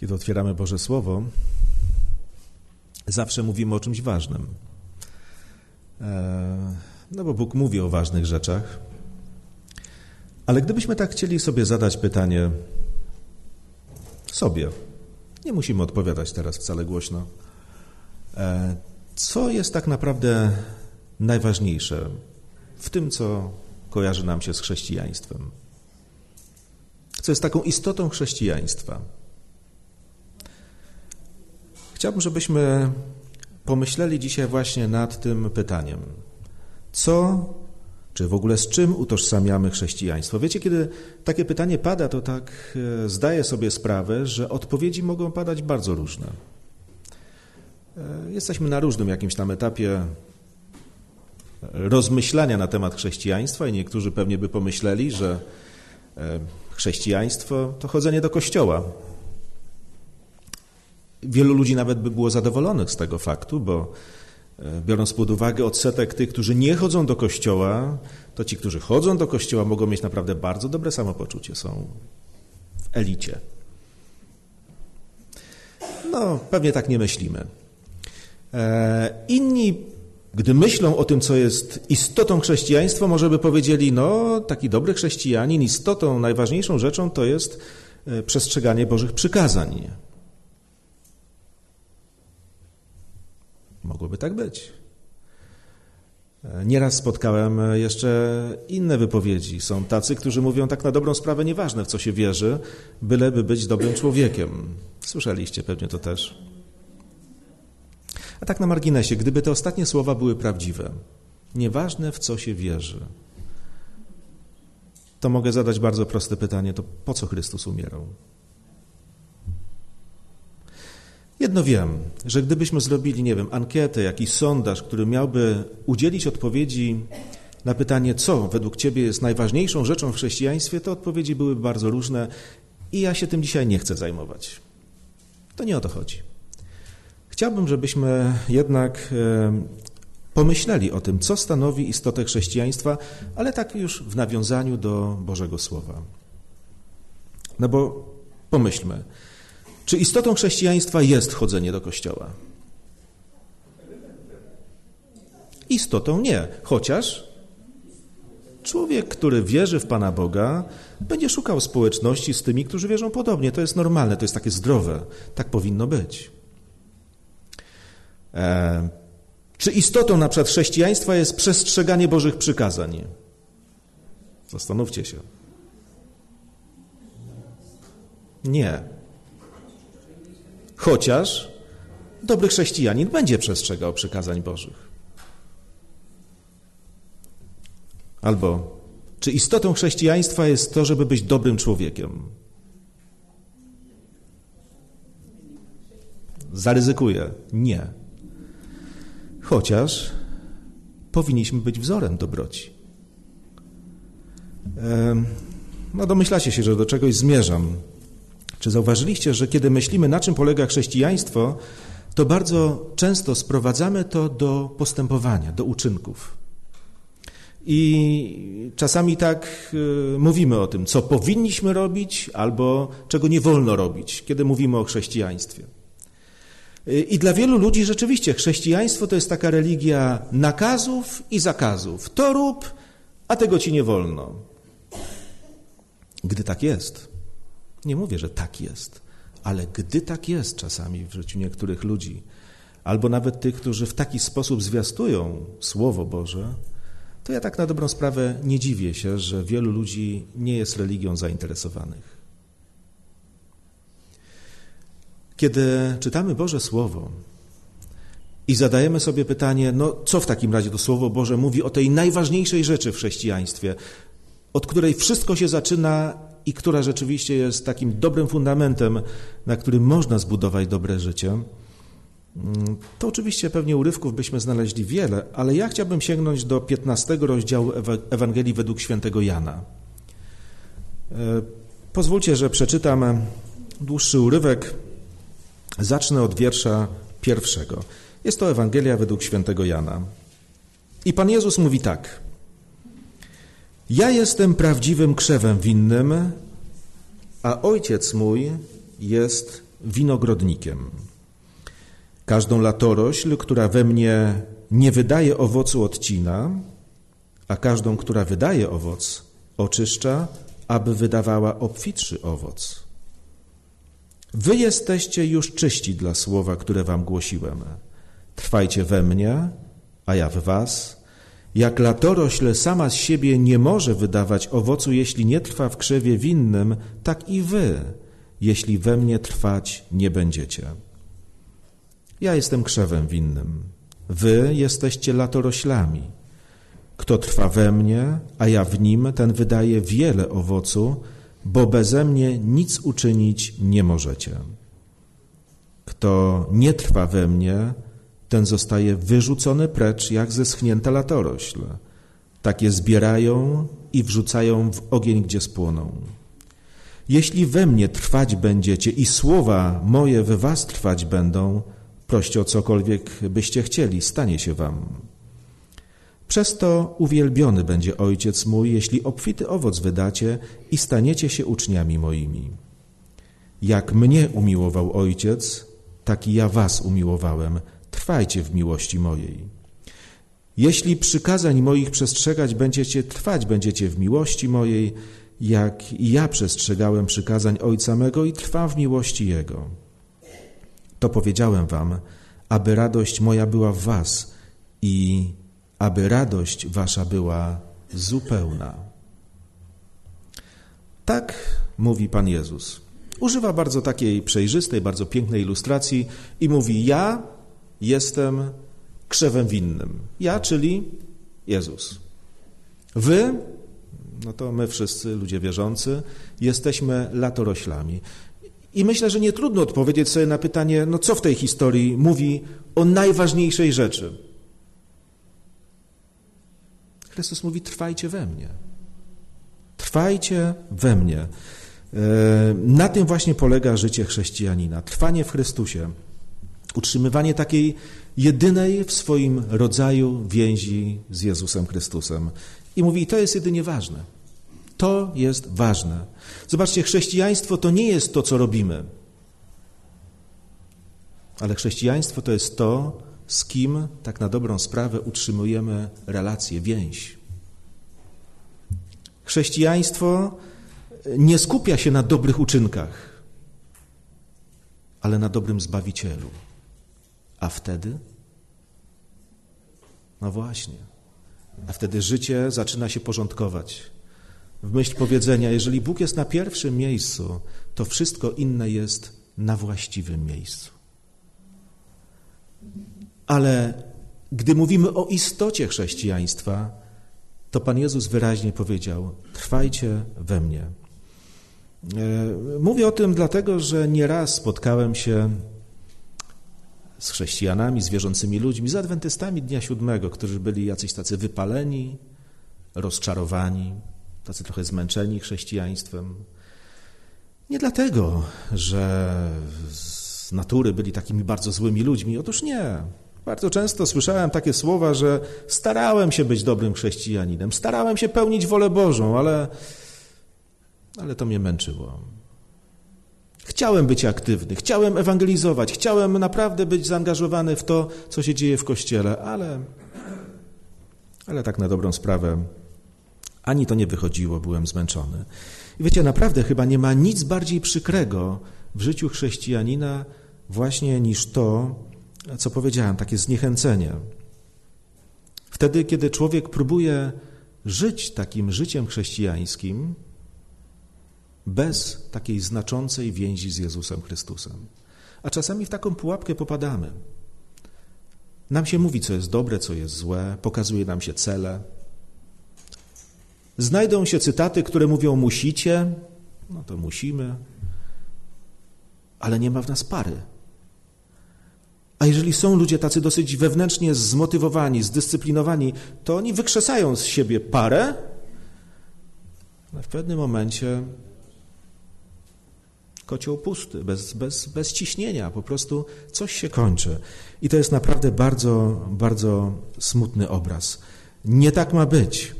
Kiedy otwieramy Boże Słowo, zawsze mówimy o czymś ważnym. E, no bo Bóg mówi o ważnych rzeczach. Ale gdybyśmy tak chcieli sobie zadać pytanie sobie, nie musimy odpowiadać teraz wcale głośno, e, co jest tak naprawdę najważniejsze w tym, co kojarzy nam się z chrześcijaństwem? Co jest taką istotą chrześcijaństwa? Chciałbym, żebyśmy pomyśleli dzisiaj właśnie nad tym pytaniem. Co, czy w ogóle z czym utożsamiamy chrześcijaństwo? Wiecie, kiedy takie pytanie pada, to tak e, zdaję sobie sprawę, że odpowiedzi mogą padać bardzo różne. E, jesteśmy na różnym jakimś tam etapie rozmyślania na temat chrześcijaństwa i niektórzy pewnie by pomyśleli, że e, chrześcijaństwo to chodzenie do kościoła. Wielu ludzi nawet by było zadowolonych z tego faktu, bo e, biorąc pod uwagę odsetek tych, którzy nie chodzą do kościoła, to ci, którzy chodzą do kościoła, mogą mieć naprawdę bardzo dobre samopoczucie, są w elicie. No, pewnie tak nie myślimy. E, inni, gdy myślą o tym, co jest istotą chrześcijaństwa, może by powiedzieli, no, taki dobry chrześcijanin, istotą, najważniejszą rzeczą to jest e, przestrzeganie Bożych przykazań. Mogłoby tak być. Nieraz spotkałem jeszcze inne wypowiedzi. Są tacy, którzy mówią tak na dobrą sprawę, nieważne w co się wierzy, byleby być dobrym człowiekiem. Słyszeliście pewnie to też. A tak na marginesie, gdyby te ostatnie słowa były prawdziwe, nieważne w co się wierzy, to mogę zadać bardzo proste pytanie, to po co Chrystus umierał? Jedno wiem, że gdybyśmy zrobili, nie wiem, ankietę, jakiś sondaż, który miałby udzielić odpowiedzi na pytanie, co według Ciebie jest najważniejszą rzeczą w chrześcijaństwie, to odpowiedzi byłyby bardzo różne i ja się tym dzisiaj nie chcę zajmować. To nie o to chodzi. Chciałbym, żebyśmy jednak e, pomyśleli o tym, co stanowi istotę chrześcijaństwa, ale tak już w nawiązaniu do Bożego Słowa. No bo pomyślmy, czy istotą chrześcijaństwa jest chodzenie do kościoła? Istotą nie, chociaż człowiek, który wierzy w Pana Boga, będzie szukał społeczności z tymi, którzy wierzą podobnie. To jest normalne, to jest takie zdrowe. Tak powinno być. E, czy istotą na przykład chrześcijaństwa jest przestrzeganie Bożych przykazań? Zastanówcie się. Nie. Chociaż dobry chrześcijanin będzie przestrzegał przykazań Bożych. Albo czy istotą chrześcijaństwa jest to, żeby być dobrym człowiekiem? Zaryzykuję. Nie. Chociaż powinniśmy być wzorem dobroci. No domyślacie się, że do czegoś zmierzam. Czy zauważyliście, że kiedy myślimy, na czym polega chrześcijaństwo, to bardzo często sprowadzamy to do postępowania, do uczynków. I czasami tak y, mówimy o tym, co powinniśmy robić albo czego nie wolno robić, kiedy mówimy o chrześcijaństwie. Y, I dla wielu ludzi rzeczywiście chrześcijaństwo to jest taka religia nakazów i zakazów. To rób, a tego ci nie wolno. Gdy tak jest, nie mówię, że tak jest, ale gdy tak jest czasami w życiu niektórych ludzi, albo nawet tych, którzy w taki sposób zwiastują Słowo Boże, to ja tak na dobrą sprawę nie dziwię się, że wielu ludzi nie jest religią zainteresowanych. Kiedy czytamy Boże Słowo i zadajemy sobie pytanie, no co w takim razie to Słowo Boże mówi o tej najważniejszej rzeczy w chrześcijaństwie, od której wszystko się zaczyna i która rzeczywiście jest takim dobrym fundamentem, na którym można zbudować dobre życie, mm, to oczywiście pewnie urywków byśmy znaleźli wiele, ale ja chciałbym sięgnąć do 15 rozdziału Ewangelii według świętego Jana. E, pozwólcie, że przeczytam dłuższy urywek. Zacznę od wiersza pierwszego. Jest to Ewangelia według świętego Jana. I Pan Jezus mówi tak – ja jestem prawdziwym krzewem winnym, a ojciec mój jest winogrodnikiem. Każdą latorośl, która we mnie nie wydaje owocu, odcina, a każdą, która wydaje owoc, oczyszcza, aby wydawała obfitszy owoc. Wy jesteście już czyści dla słowa, które wam głosiłem. Trwajcie we mnie, a ja w was. Jak latorośl sama z siebie nie może wydawać owocu, jeśli nie trwa w krzewie winnym, tak i wy, jeśli we mnie trwać nie będziecie. Ja jestem krzewem winnym, wy jesteście latoroślami. Kto trwa we mnie, a ja w nim, ten wydaje wiele owocu, bo beze mnie nic uczynić nie możecie. Kto nie trwa we mnie, ten zostaje wyrzucony precz jak zeschnięta latorośl. Takie zbierają i wrzucają w ogień, gdzie spłoną. Jeśli we mnie trwać będziecie i słowa moje we was trwać będą, proście o cokolwiek byście chcieli, stanie się wam. Przez to uwielbiony będzie Ojciec mój, jeśli obfity owoc wydacie i staniecie się uczniami moimi. Jak mnie umiłował Ojciec, tak i ja was umiłowałem. Trwajcie w miłości mojej. Jeśli przykazań moich przestrzegać będziecie, trwać będziecie w miłości mojej, jak i ja przestrzegałem przykazań Ojca mego i trwam w miłości Jego. To powiedziałem wam, aby radość moja była w was i aby radość wasza była zupełna. Tak mówi Pan Jezus. Używa bardzo takiej przejrzystej, bardzo pięknej ilustracji i mówi: Ja jestem krzewem winnym. Ja, czyli Jezus. Wy, no to my wszyscy, ludzie wierzący, jesteśmy latoroślami. I myślę, że nie trudno odpowiedzieć sobie na pytanie, no co w tej historii mówi o najważniejszej rzeczy. Chrystus mówi: trwajcie we mnie. Trwajcie we mnie. E, na tym właśnie polega życie chrześcijanina. Trwanie w Chrystusie. Utrzymywanie takiej jedynej w swoim rodzaju więzi z Jezusem Chrystusem. I mówi, to jest jedynie ważne. To jest ważne. Zobaczcie, chrześcijaństwo to nie jest to, co robimy. Ale chrześcijaństwo to jest to, z kim tak na dobrą sprawę utrzymujemy relację, więź. Chrześcijaństwo nie skupia się na dobrych uczynkach, ale na dobrym Zbawicielu. A wtedy? No właśnie. A wtedy życie zaczyna się porządkować. W myśl powiedzenia, jeżeli Bóg jest na pierwszym miejscu, to wszystko inne jest na właściwym miejscu. Ale gdy mówimy o istocie chrześcijaństwa, to Pan Jezus wyraźnie powiedział: Trwajcie we mnie. E, mówię o tym dlatego, że nieraz spotkałem się z chrześcijanami, z wierzącymi ludźmi, z adwentystami Dnia Siódmego, którzy byli jacyś tacy wypaleni, rozczarowani, tacy trochę zmęczeni chrześcijaństwem. Nie dlatego, że z natury byli takimi bardzo złymi ludźmi. Otóż nie. Bardzo często słyszałem takie słowa, że starałem się być dobrym chrześcijaninem, starałem się pełnić wolę Bożą, ale, ale to mnie męczyło. Chciałem być aktywny, chciałem ewangelizować, chciałem naprawdę być zaangażowany w to, co się dzieje w kościele, ale, ale tak na dobrą sprawę ani to nie wychodziło, byłem zmęczony. I wiecie, naprawdę chyba nie ma nic bardziej przykrego w życiu chrześcijanina właśnie niż to, co powiedziałem, takie zniechęcenie. Wtedy, kiedy człowiek próbuje żyć takim życiem chrześcijańskim bez takiej znaczącej więzi z Jezusem Chrystusem. A czasami w taką pułapkę popadamy. Nam się mówi, co jest dobre, co jest złe, pokazuje nam się cele. Znajdą się cytaty, które mówią musicie, no to musimy, ale nie ma w nas pary. A jeżeli są ludzie tacy dosyć wewnętrznie zmotywowani, zdyscyplinowani, to oni wykrzesają z siebie parę, ale w pewnym momencie kocioł pusty, bez, bez, bez ciśnienia, po prostu coś się kończy. I to jest naprawdę bardzo, bardzo smutny obraz. Nie tak ma być.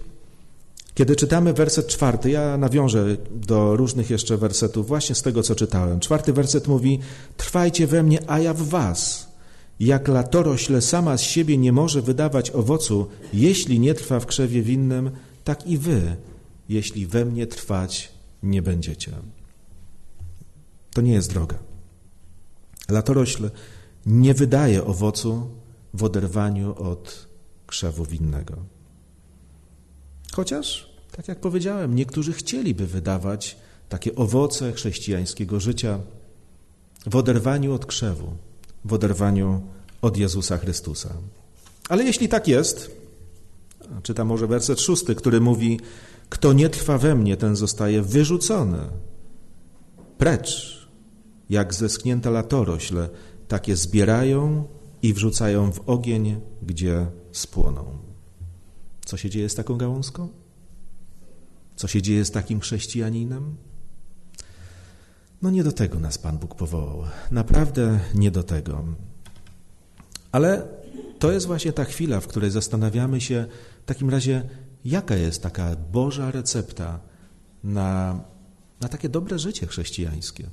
Kiedy czytamy werset czwarty, ja nawiążę do różnych jeszcze wersetów właśnie z tego, co czytałem. Czwarty werset mówi, trwajcie we mnie, a ja w was. Jak latorośle sama z siebie nie może wydawać owocu, jeśli nie trwa w krzewie winnym, tak i wy, jeśli we mnie trwać nie będziecie. To nie jest droga. Latorośl nie wydaje owocu w oderwaniu od krzewu winnego. Chociaż, tak jak powiedziałem, niektórzy chcieliby wydawać takie owoce chrześcijańskiego życia w oderwaniu od krzewu, w oderwaniu od Jezusa Chrystusa. Ale jeśli tak jest, czytam może werset szósty, który mówi: Kto nie trwa we mnie, ten zostaje wyrzucony precz, jak zeschnięta latorośle, takie zbierają i wrzucają w ogień, gdzie spłoną. Co się dzieje z taką gałązką? Co się dzieje z takim chrześcijaninem? No nie do tego nas Pan Bóg powołał. Naprawdę nie do tego. Ale to jest właśnie ta chwila, w której zastanawiamy się w takim razie, jaka jest taka Boża recepta na, na takie dobre życie chrześcijańskie.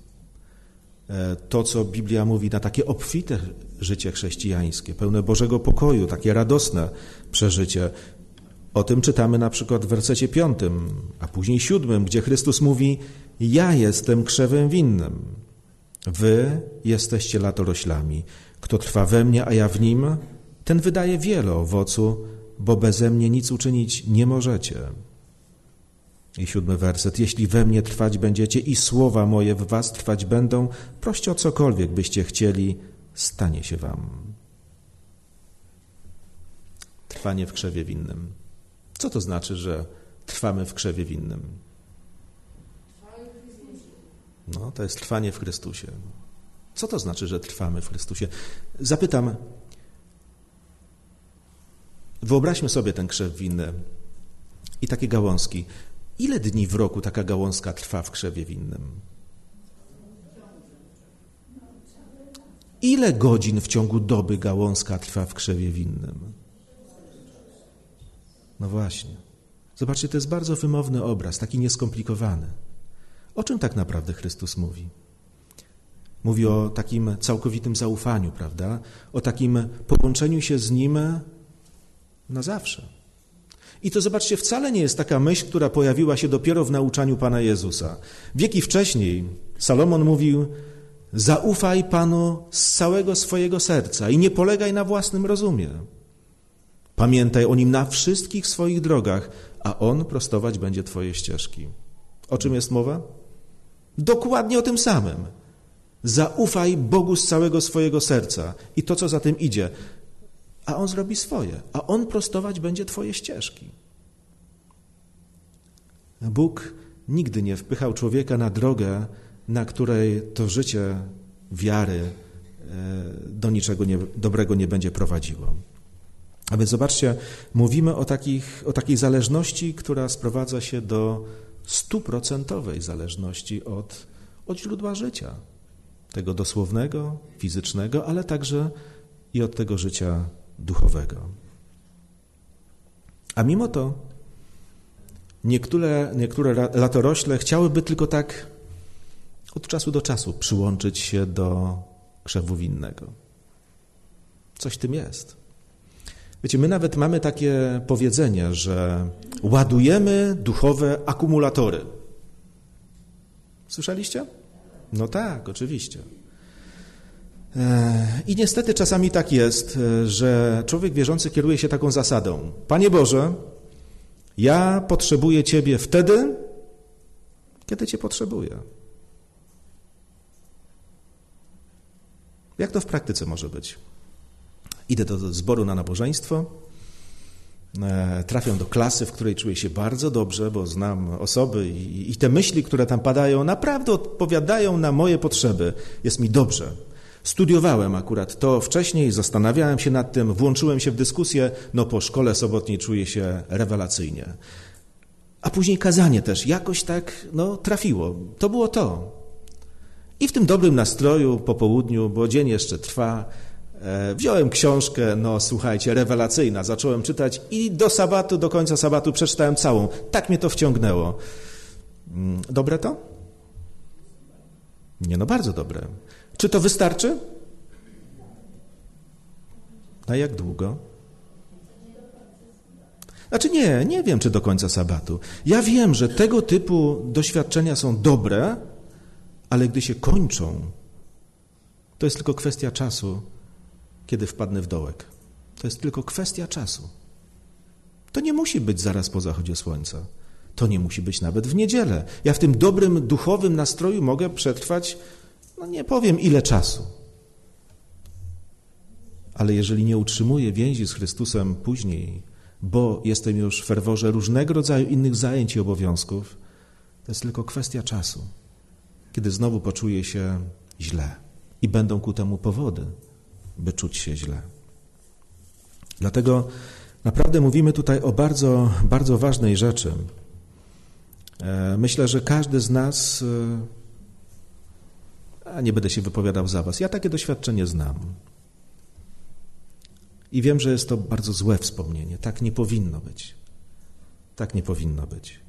E, to, co Biblia mówi, na takie obfite życie chrześcijańskie, pełne Bożego pokoju, takie radosne przeżycie. O tym czytamy na przykład w wersecie piątym, a później siódmym, gdzie Chrystus mówi: Ja jestem krzewem winnym, wy jesteście latoroślami. Kto trwa we mnie, a ja w nim, ten wydaje wiele owocu, bo beze mnie nic uczynić nie możecie. I siódmy werset. Jeśli we mnie trwać będziecie i słowa moje w was trwać będą, proście o cokolwiek byście chcieli, stanie się wam. Trwanie w krzewie winnym. Co to znaczy, że trwamy w krzewie winnym? No, to jest trwanie w Chrystusie. Co to znaczy, że trwamy w Chrystusie? Zapytam, wyobraźmy sobie ten krzew winny i takie gałązki. Ile dni w roku taka gałązka trwa w krzewie winnym? Ile godzin w ciągu doby gałązka trwa w krzewie winnym? No właśnie. Zobaczcie, to jest bardzo wymowny obraz, taki nieskomplikowany. O czym tak naprawdę Chrystus mówi? Mówi o takim całkowitym zaufaniu, prawda? O takim połączeniu się z Nim na zawsze. I to zobaczcie, wcale nie jest taka myśl, która pojawiła się dopiero w nauczaniu Pana Jezusa. Wieki wcześniej Salomon mówił: Zaufaj Panu z całego swojego serca i nie polegaj na własnym rozumie. Pamiętaj o nim na wszystkich swoich drogach, a on prostować będzie Twoje ścieżki. O czym jest mowa? Dokładnie o tym samym. Zaufaj Bogu z całego swojego serca i to, co za tym idzie, a On zrobi swoje, a On prostować będzie Twoje ścieżki. Bóg nigdy nie wpychał człowieka na drogę, na której to życie wiary e, do niczego nie, dobrego nie będzie prowadziło. A więc zobaczcie, mówimy o, takich, o takiej zależności, która sprowadza się do stuprocentowej zależności od, od źródła życia. Tego dosłownego, fizycznego, ale także i od tego życia duchowego. A mimo to niektóre, niektóre latorośle chciałyby tylko tak od czasu do czasu przyłączyć się do krzewu winnego. Coś tym jest. Wiecie, my nawet mamy takie powiedzenie, że ładujemy duchowe akumulatory. Słyszeliście? No tak, oczywiście. E, I niestety czasami tak jest, e, że człowiek wierzący kieruje się taką zasadą: Panie Boże, ja potrzebuję Ciebie wtedy, kiedy Cię potrzebuję. Jak to w praktyce może być? Idę do zboru na nabożeństwo, e, trafiam do klasy, w której czuję się bardzo dobrze, bo znam osoby i, i te myśli, które tam padają, naprawdę odpowiadają na moje potrzeby. Jest mi dobrze. Studiowałem akurat to wcześniej, zastanawiałem się nad tym, włączyłem się w dyskusję, no po szkole sobotniej czuję się rewelacyjnie. A później kazanie też jakoś tak no, trafiło. To było to. I w tym dobrym nastroju po południu, bo dzień jeszcze trwa, E, wziąłem książkę, no słuchajcie, rewelacyjna, zacząłem czytać i do sabatu, do końca sabatu przeczytałem całą. Tak mnie to wciągnęło. Mm, dobre to? Nie, no bardzo dobre. Czy to wystarczy? Na jak długo? Znaczy nie, nie wiem, czy do końca sabatu. Ja wiem, że tego typu doświadczenia są dobre, ale gdy się kończą, to jest tylko kwestia czasu, kiedy wpadnę w dołek. To jest tylko kwestia czasu. To nie musi być zaraz po zachodzie słońca. To nie musi być nawet w niedzielę. Ja w tym dobrym duchowym nastroju mogę przetrwać, no nie powiem ile czasu. Ale jeżeli nie utrzymuję więzi z Chrystusem później, bo jestem już w ferworze różnego rodzaju innych zajęć i obowiązków, to jest tylko kwestia czasu, kiedy znowu poczuję się źle i będą ku temu powody, by czuć się źle. Dlatego naprawdę mówimy tutaj o bardzo, bardzo ważnej rzeczy. E, myślę, że każdy z nas, e, a nie będę się wypowiadał za Was, ja takie doświadczenie znam. I wiem, że jest to bardzo złe wspomnienie. Tak nie powinno być. Tak nie powinno być.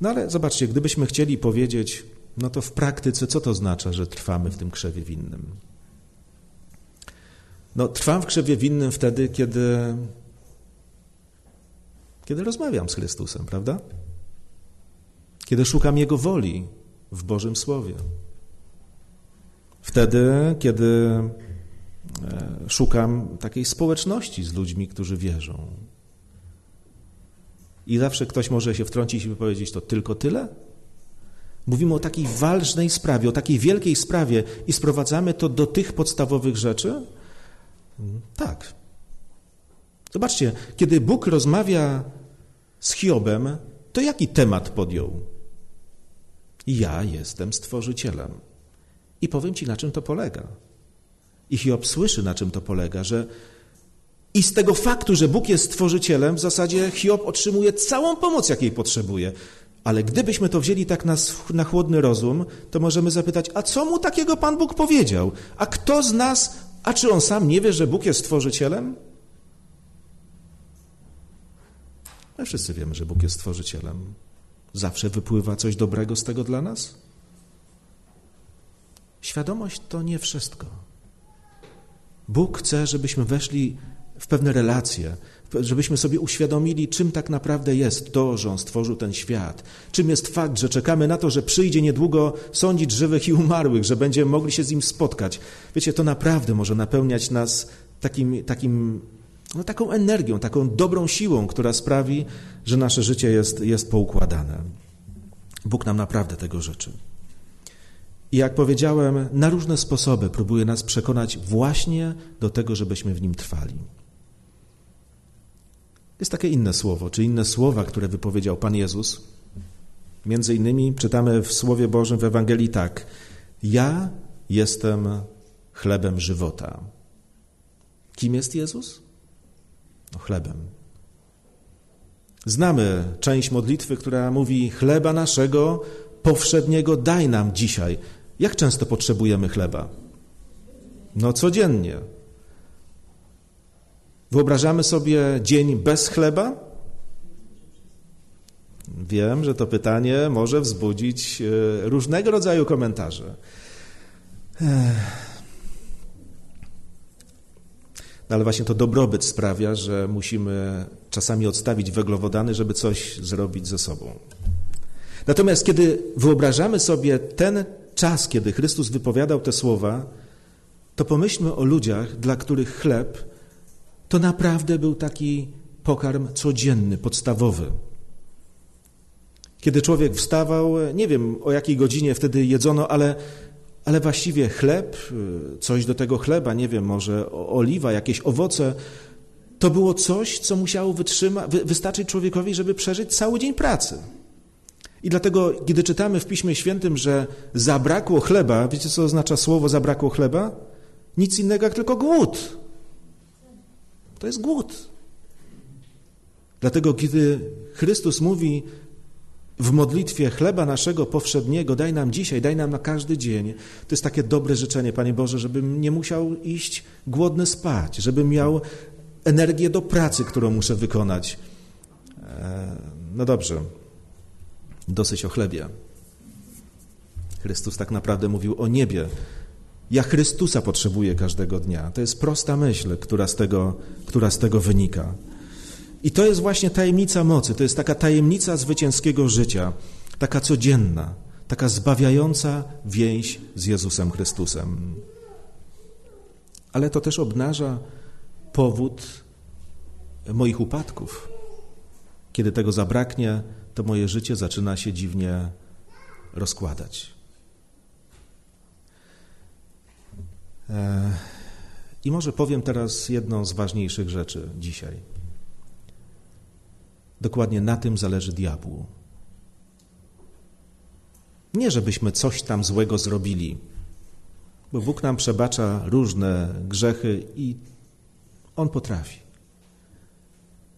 No ale zobaczcie, gdybyśmy chcieli powiedzieć, no to w praktyce co to oznacza, że trwamy w tym krzewie winnym? No, trwam w krzewie winnym wtedy, kiedy, kiedy rozmawiam z Chrystusem, prawda? Kiedy szukam Jego woli w Bożym Słowie. Wtedy, kiedy E, szukam takiej społeczności z ludźmi, którzy wierzą. I zawsze ktoś może się wtrącić i powiedzieć, to tylko tyle? Mówimy o takiej ważnej sprawie, o takiej wielkiej sprawie i sprowadzamy to do tych podstawowych rzeczy? Tak. Zobaczcie, kiedy Bóg rozmawia z Hiobem, to jaki temat podjął? Ja jestem stworzycielem. I powiem Ci, na czym to polega. I Hiob słyszy, na czym to polega, że i z tego faktu, że Bóg jest stworzycielem, w zasadzie Hiob otrzymuje całą pomoc, jakiej potrzebuje. Ale gdybyśmy to wzięli tak na, na chłodny rozum, to możemy zapytać, a co mu takiego Pan Bóg powiedział? A kto z nas, a czy on sam nie wie, że Bóg jest stworzycielem? My wszyscy wiemy, że Bóg jest stworzycielem. Zawsze wypływa coś dobrego z tego dla nas? Świadomość to nie wszystko. Bóg chce, żebyśmy weszli w pewne relacje, żebyśmy sobie uświadomili, czym tak naprawdę jest to, że On stworzył ten świat, czym jest fakt, że czekamy na to, że przyjdzie niedługo sądzić żywych i umarłych, że będziemy mogli się z Nim spotkać. Wiecie, to naprawdę może napełniać nas takim, takim no, taką energią, taką dobrą siłą, która sprawi, że nasze życie jest, jest poukładane. Bóg nam naprawdę tego życzy. I jak powiedziałem, na różne sposoby próbuje nas przekonać właśnie do tego, żebyśmy w nim trwali. Jest takie inne słowo, czy inne słowa, które wypowiedział Pan Jezus. Między innymi czytamy w Słowie Bożym w Ewangelii tak: Ja jestem chlebem żywota. Kim jest Jezus? No, chlebem. Znamy część modlitwy, która mówi: Chleba naszego powszedniego daj nam dzisiaj. Jak często potrzebujemy chleba? No codziennie. Wyobrażamy sobie dzień bez chleba? Wiem, że to pytanie może wzbudzić e, różnego rodzaju komentarze. No ale właśnie to dobrobyt sprawia, że musimy czasami odstawić węglowodany, żeby coś zrobić ze sobą. Natomiast kiedy wyobrażamy sobie ten czas, kiedy Chrystus wypowiadał te słowa, to pomyślmy o ludziach, dla których chleb to naprawdę był taki pokarm codzienny, podstawowy. Kiedy człowiek wstawał, nie wiem o jakiej godzinie wtedy jedzono, ale, ale właściwie chleb, coś do tego chleba, nie wiem, może oliwa, jakieś owoce, to było coś, co musiało wystarczyć człowiekowi, żeby przeżyć cały dzień pracy. I dlatego, kiedy czytamy w Piśmie Świętym, że zabrakło chleba, wiecie co oznacza słowo zabrakło chleba? Nic innego jak tylko głód. To jest głód. Dlatego, kiedy Chrystus mówi, w modlitwie chleba naszego powszedniego daj nam dzisiaj, daj nam na każdy dzień. To jest takie dobre życzenie, Panie Boże, żebym nie musiał iść głodny spać, żebym miał energię do pracy, którą muszę wykonać. E, no dobrze, dosyć o chlebie. Chrystus tak naprawdę mówił o niebie. Ja Chrystusa potrzebuję każdego dnia. To jest prosta myśl, która z tego, która z tego wynika. I to jest właśnie tajemnica mocy, to jest taka tajemnica zwycięskiego życia, taka codzienna, taka zbawiająca więź z Jezusem Chrystusem. Ale to też obnaża powód moich upadków. Kiedy tego zabraknie, to moje życie zaczyna się dziwnie rozkładać. E, I może powiem teraz jedną z ważniejszych rzeczy dzisiaj. Dokładnie na tym zależy diabłu. Nie, żebyśmy coś tam złego zrobili, bo Bóg nam przebacza różne grzechy i On potrafi.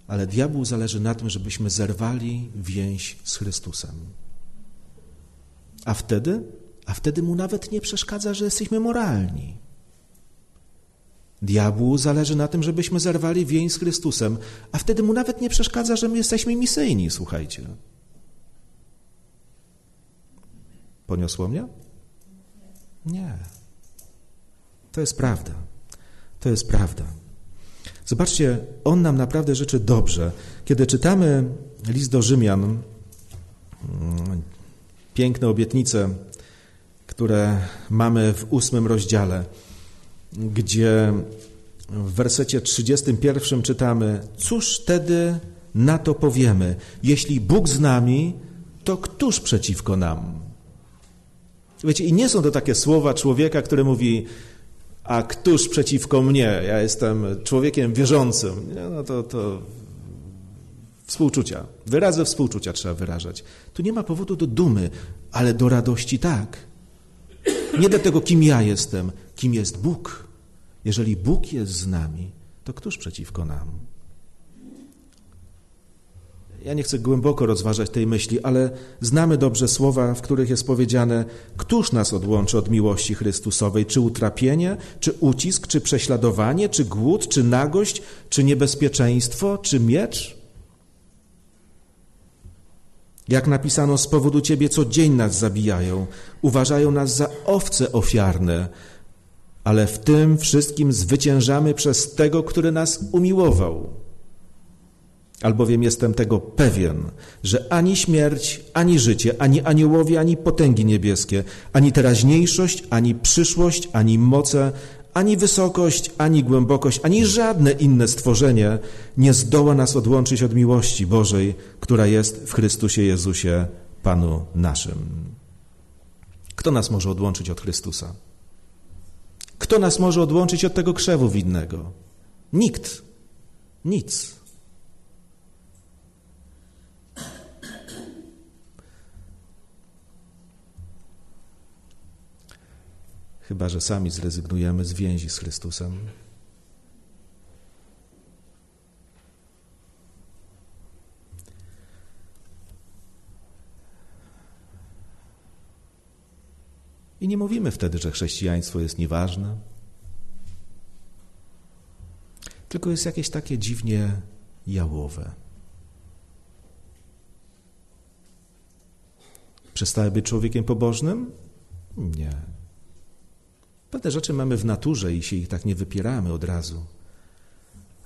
Ale diabłu zależy na tym, żebyśmy zerwali więź z Chrystusem. A wtedy, a wtedy mu nawet nie przeszkadza, że jesteśmy moralni. Diabłu zależy na tym, żebyśmy zerwali więź z Chrystusem, a wtedy mu nawet nie przeszkadza, że my jesteśmy misyjni, słuchajcie. Poniosło mnie? Nie. To jest prawda. To jest prawda. Zobaczcie, on nam naprawdę życzy dobrze. Kiedy czytamy list do Rzymian, mm, piękne obietnice, które mamy w ósmym rozdziale, gdzie w wersecie 31 czytamy: Cóż wtedy na to powiemy? Jeśli Bóg z nami, to któż przeciwko nam? Wiecie, i nie są to takie słowa człowieka, który mówi: A któż przeciwko mnie? Ja jestem człowiekiem wierzącym. Nie, no to, to współczucia. Wyrazy współczucia trzeba wyrażać. Tu nie ma powodu do dumy, ale do radości tak. Nie do tego, kim ja jestem, kim jest Bóg. Jeżeli Bóg jest z nami, to któż przeciwko nam? Ja nie chcę głęboko rozważać tej myśli, ale znamy dobrze słowa, w których jest powiedziane: Któż nas odłączy od miłości Chrystusowej? Czy utrapienie, czy ucisk, czy prześladowanie, czy głód, czy nagość, czy niebezpieczeństwo, czy miecz? Jak napisano, z powodu Ciebie co dzień nas zabijają, uważają nas za owce ofiarne, ale w tym wszystkim zwyciężamy przez tego, który nas umiłował. Albowiem jestem tego pewien, że ani śmierć, ani życie, ani aniołowie, ani potęgi niebieskie, ani teraźniejszość, ani przyszłość, ani moce, ani wysokość, ani głębokość, ani żadne inne stworzenie nie zdoła nas odłączyć od miłości Bożej, która jest w Chrystusie Jezusie, Panu naszym. Kto nas może odłączyć od Chrystusa? Kto nas może odłączyć od tego krzewu widnego? Nikt. Nic. Chyba, że sami zrezygnujemy z więzi z Chrystusem. I nie mówimy wtedy, że chrześcijaństwo jest nieważne, tylko jest jakieś takie dziwnie jałowe. Przestały być człowiekiem pobożnym? Nie. Pewne rzeczy mamy w naturze i się ich tak nie wypieramy od razu.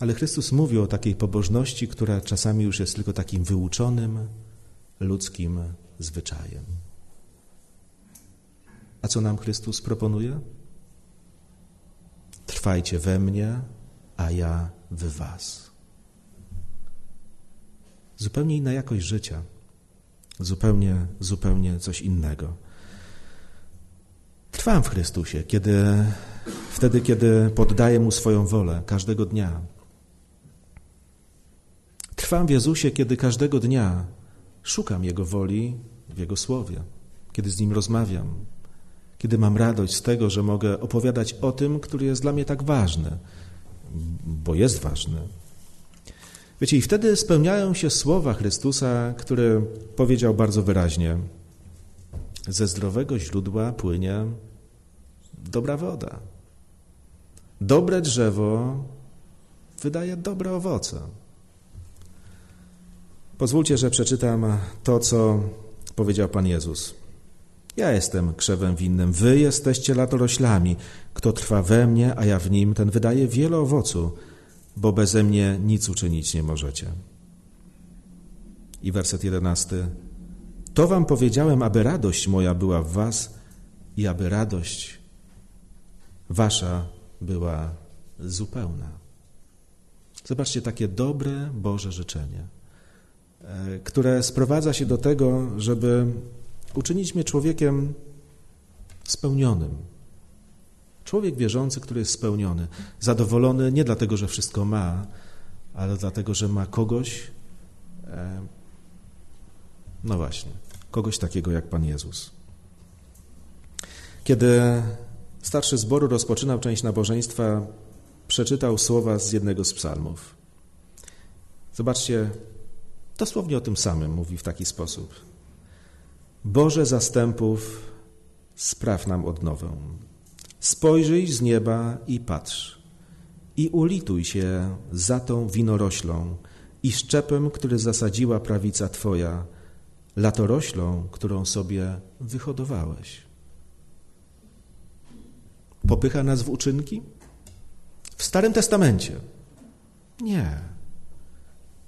Ale Chrystus mówi o takiej pobożności, która czasami już jest tylko takim wyuczonym ludzkim zwyczajem. A co nam Chrystus proponuje? Trwajcie we mnie, a ja w was. Zupełnie inna jakość życia, zupełnie, zupełnie coś innego. Trwam w Chrystusie, kiedy, wtedy, kiedy poddaję Mu swoją wolę każdego dnia. Trwam w Jezusie, kiedy każdego dnia szukam Jego woli w Jego Słowie, kiedy z Nim rozmawiam, kiedy mam radość z tego, że mogę opowiadać o tym, który jest dla mnie tak ważny, bo jest ważny. Wiecie, i wtedy spełniają się słowa Chrystusa, który powiedział bardzo wyraźnie: Ze zdrowego źródła płynie dobra woda. Dobre drzewo wydaje dobre owoce. Pozwólcie, że przeczytam to, co powiedział Pan Jezus. Ja jestem krzewem winnym, wy jesteście latoroślami. Kto trwa we mnie, a ja w nim, ten wydaje wiele owocu, bo beze mnie nic uczynić nie możecie. I werset jedenasty. To wam powiedziałem, aby radość moja była w was i aby radość wasza była zupełna. Zobaczcie, takie dobre Boże życzenie, e, które sprowadza się do tego, żeby uczynić mnie człowiekiem spełnionym. Człowiek wierzący, który jest spełniony, zadowolony nie dlatego, że wszystko ma, ale dlatego, że ma kogoś, e, no właśnie, kogoś takiego jak Pan Jezus. Kiedy starszy zboru rozpoczynał część nabożeństwa, przeczytał słowa z jednego z psalmów. Zobaczcie, dosłownie o tym samym mówi w taki sposób. Boże zastępów, spraw nam odnowę. Spojrzyj z nieba i patrz. I ulituj się za tą winoroślą i szczepem, który zasadziła prawica Twoja, latoroślą, którą sobie wyhodowałeś. Popycha nas w uczynki? W Starym Testamencie. Nie.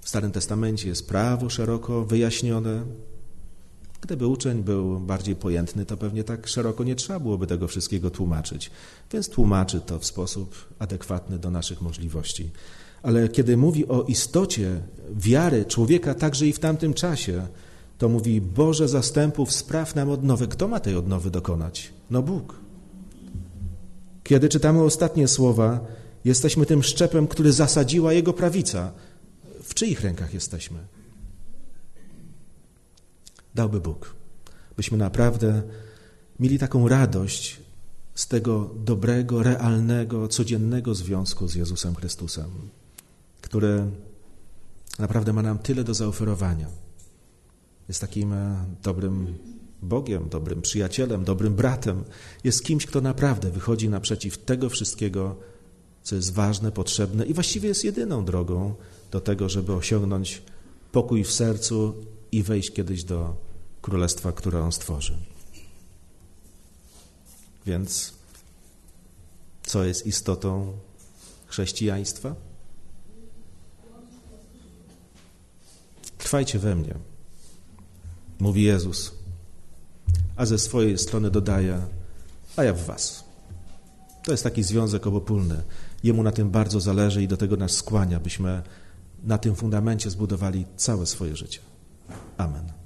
W Starym Testamencie jest prawo szeroko wyjaśnione. Gdyby uczeń był bardziej pojętny, to pewnie tak szeroko nie trzeba byłoby tego wszystkiego tłumaczyć. Więc tłumaczy to w sposób adekwatny do naszych możliwości. Ale kiedy mówi o istocie wiary człowieka także i w tamtym czasie, to mówi Boże zastępów, spraw nam odnowy. Kto ma tej odnowy dokonać? No Bóg. Kiedy czytamy ostatnie słowa, Jesteśmy tym szczepem, który zasadziła Jego prawica. W czyich rękach jesteśmy? Dałby Bóg, byśmy naprawdę mieli taką radość z tego dobrego, realnego, codziennego związku z Jezusem Chrystusem, który naprawdę ma nam tyle do zaoferowania. Jest takim e, dobrym Bogiem, dobrym przyjacielem, dobrym bratem. Jest kimś, kto naprawdę wychodzi naprzeciw tego wszystkiego, co jest ważne, potrzebne i właściwie jest jedyną drogą do tego, żeby osiągnąć pokój w sercu i wejść kiedyś do królestwa, które On stworzy. Więc co jest istotą chrześcijaństwa? Trwajcie we mnie, mówi Jezus, a ze swojej strony dodaje, a ja w was. To jest taki związek obopólny. Jemu na tym bardzo zależy i do tego nas skłania, byśmy na tym fundamencie zbudowali całe swoje życie. Amen.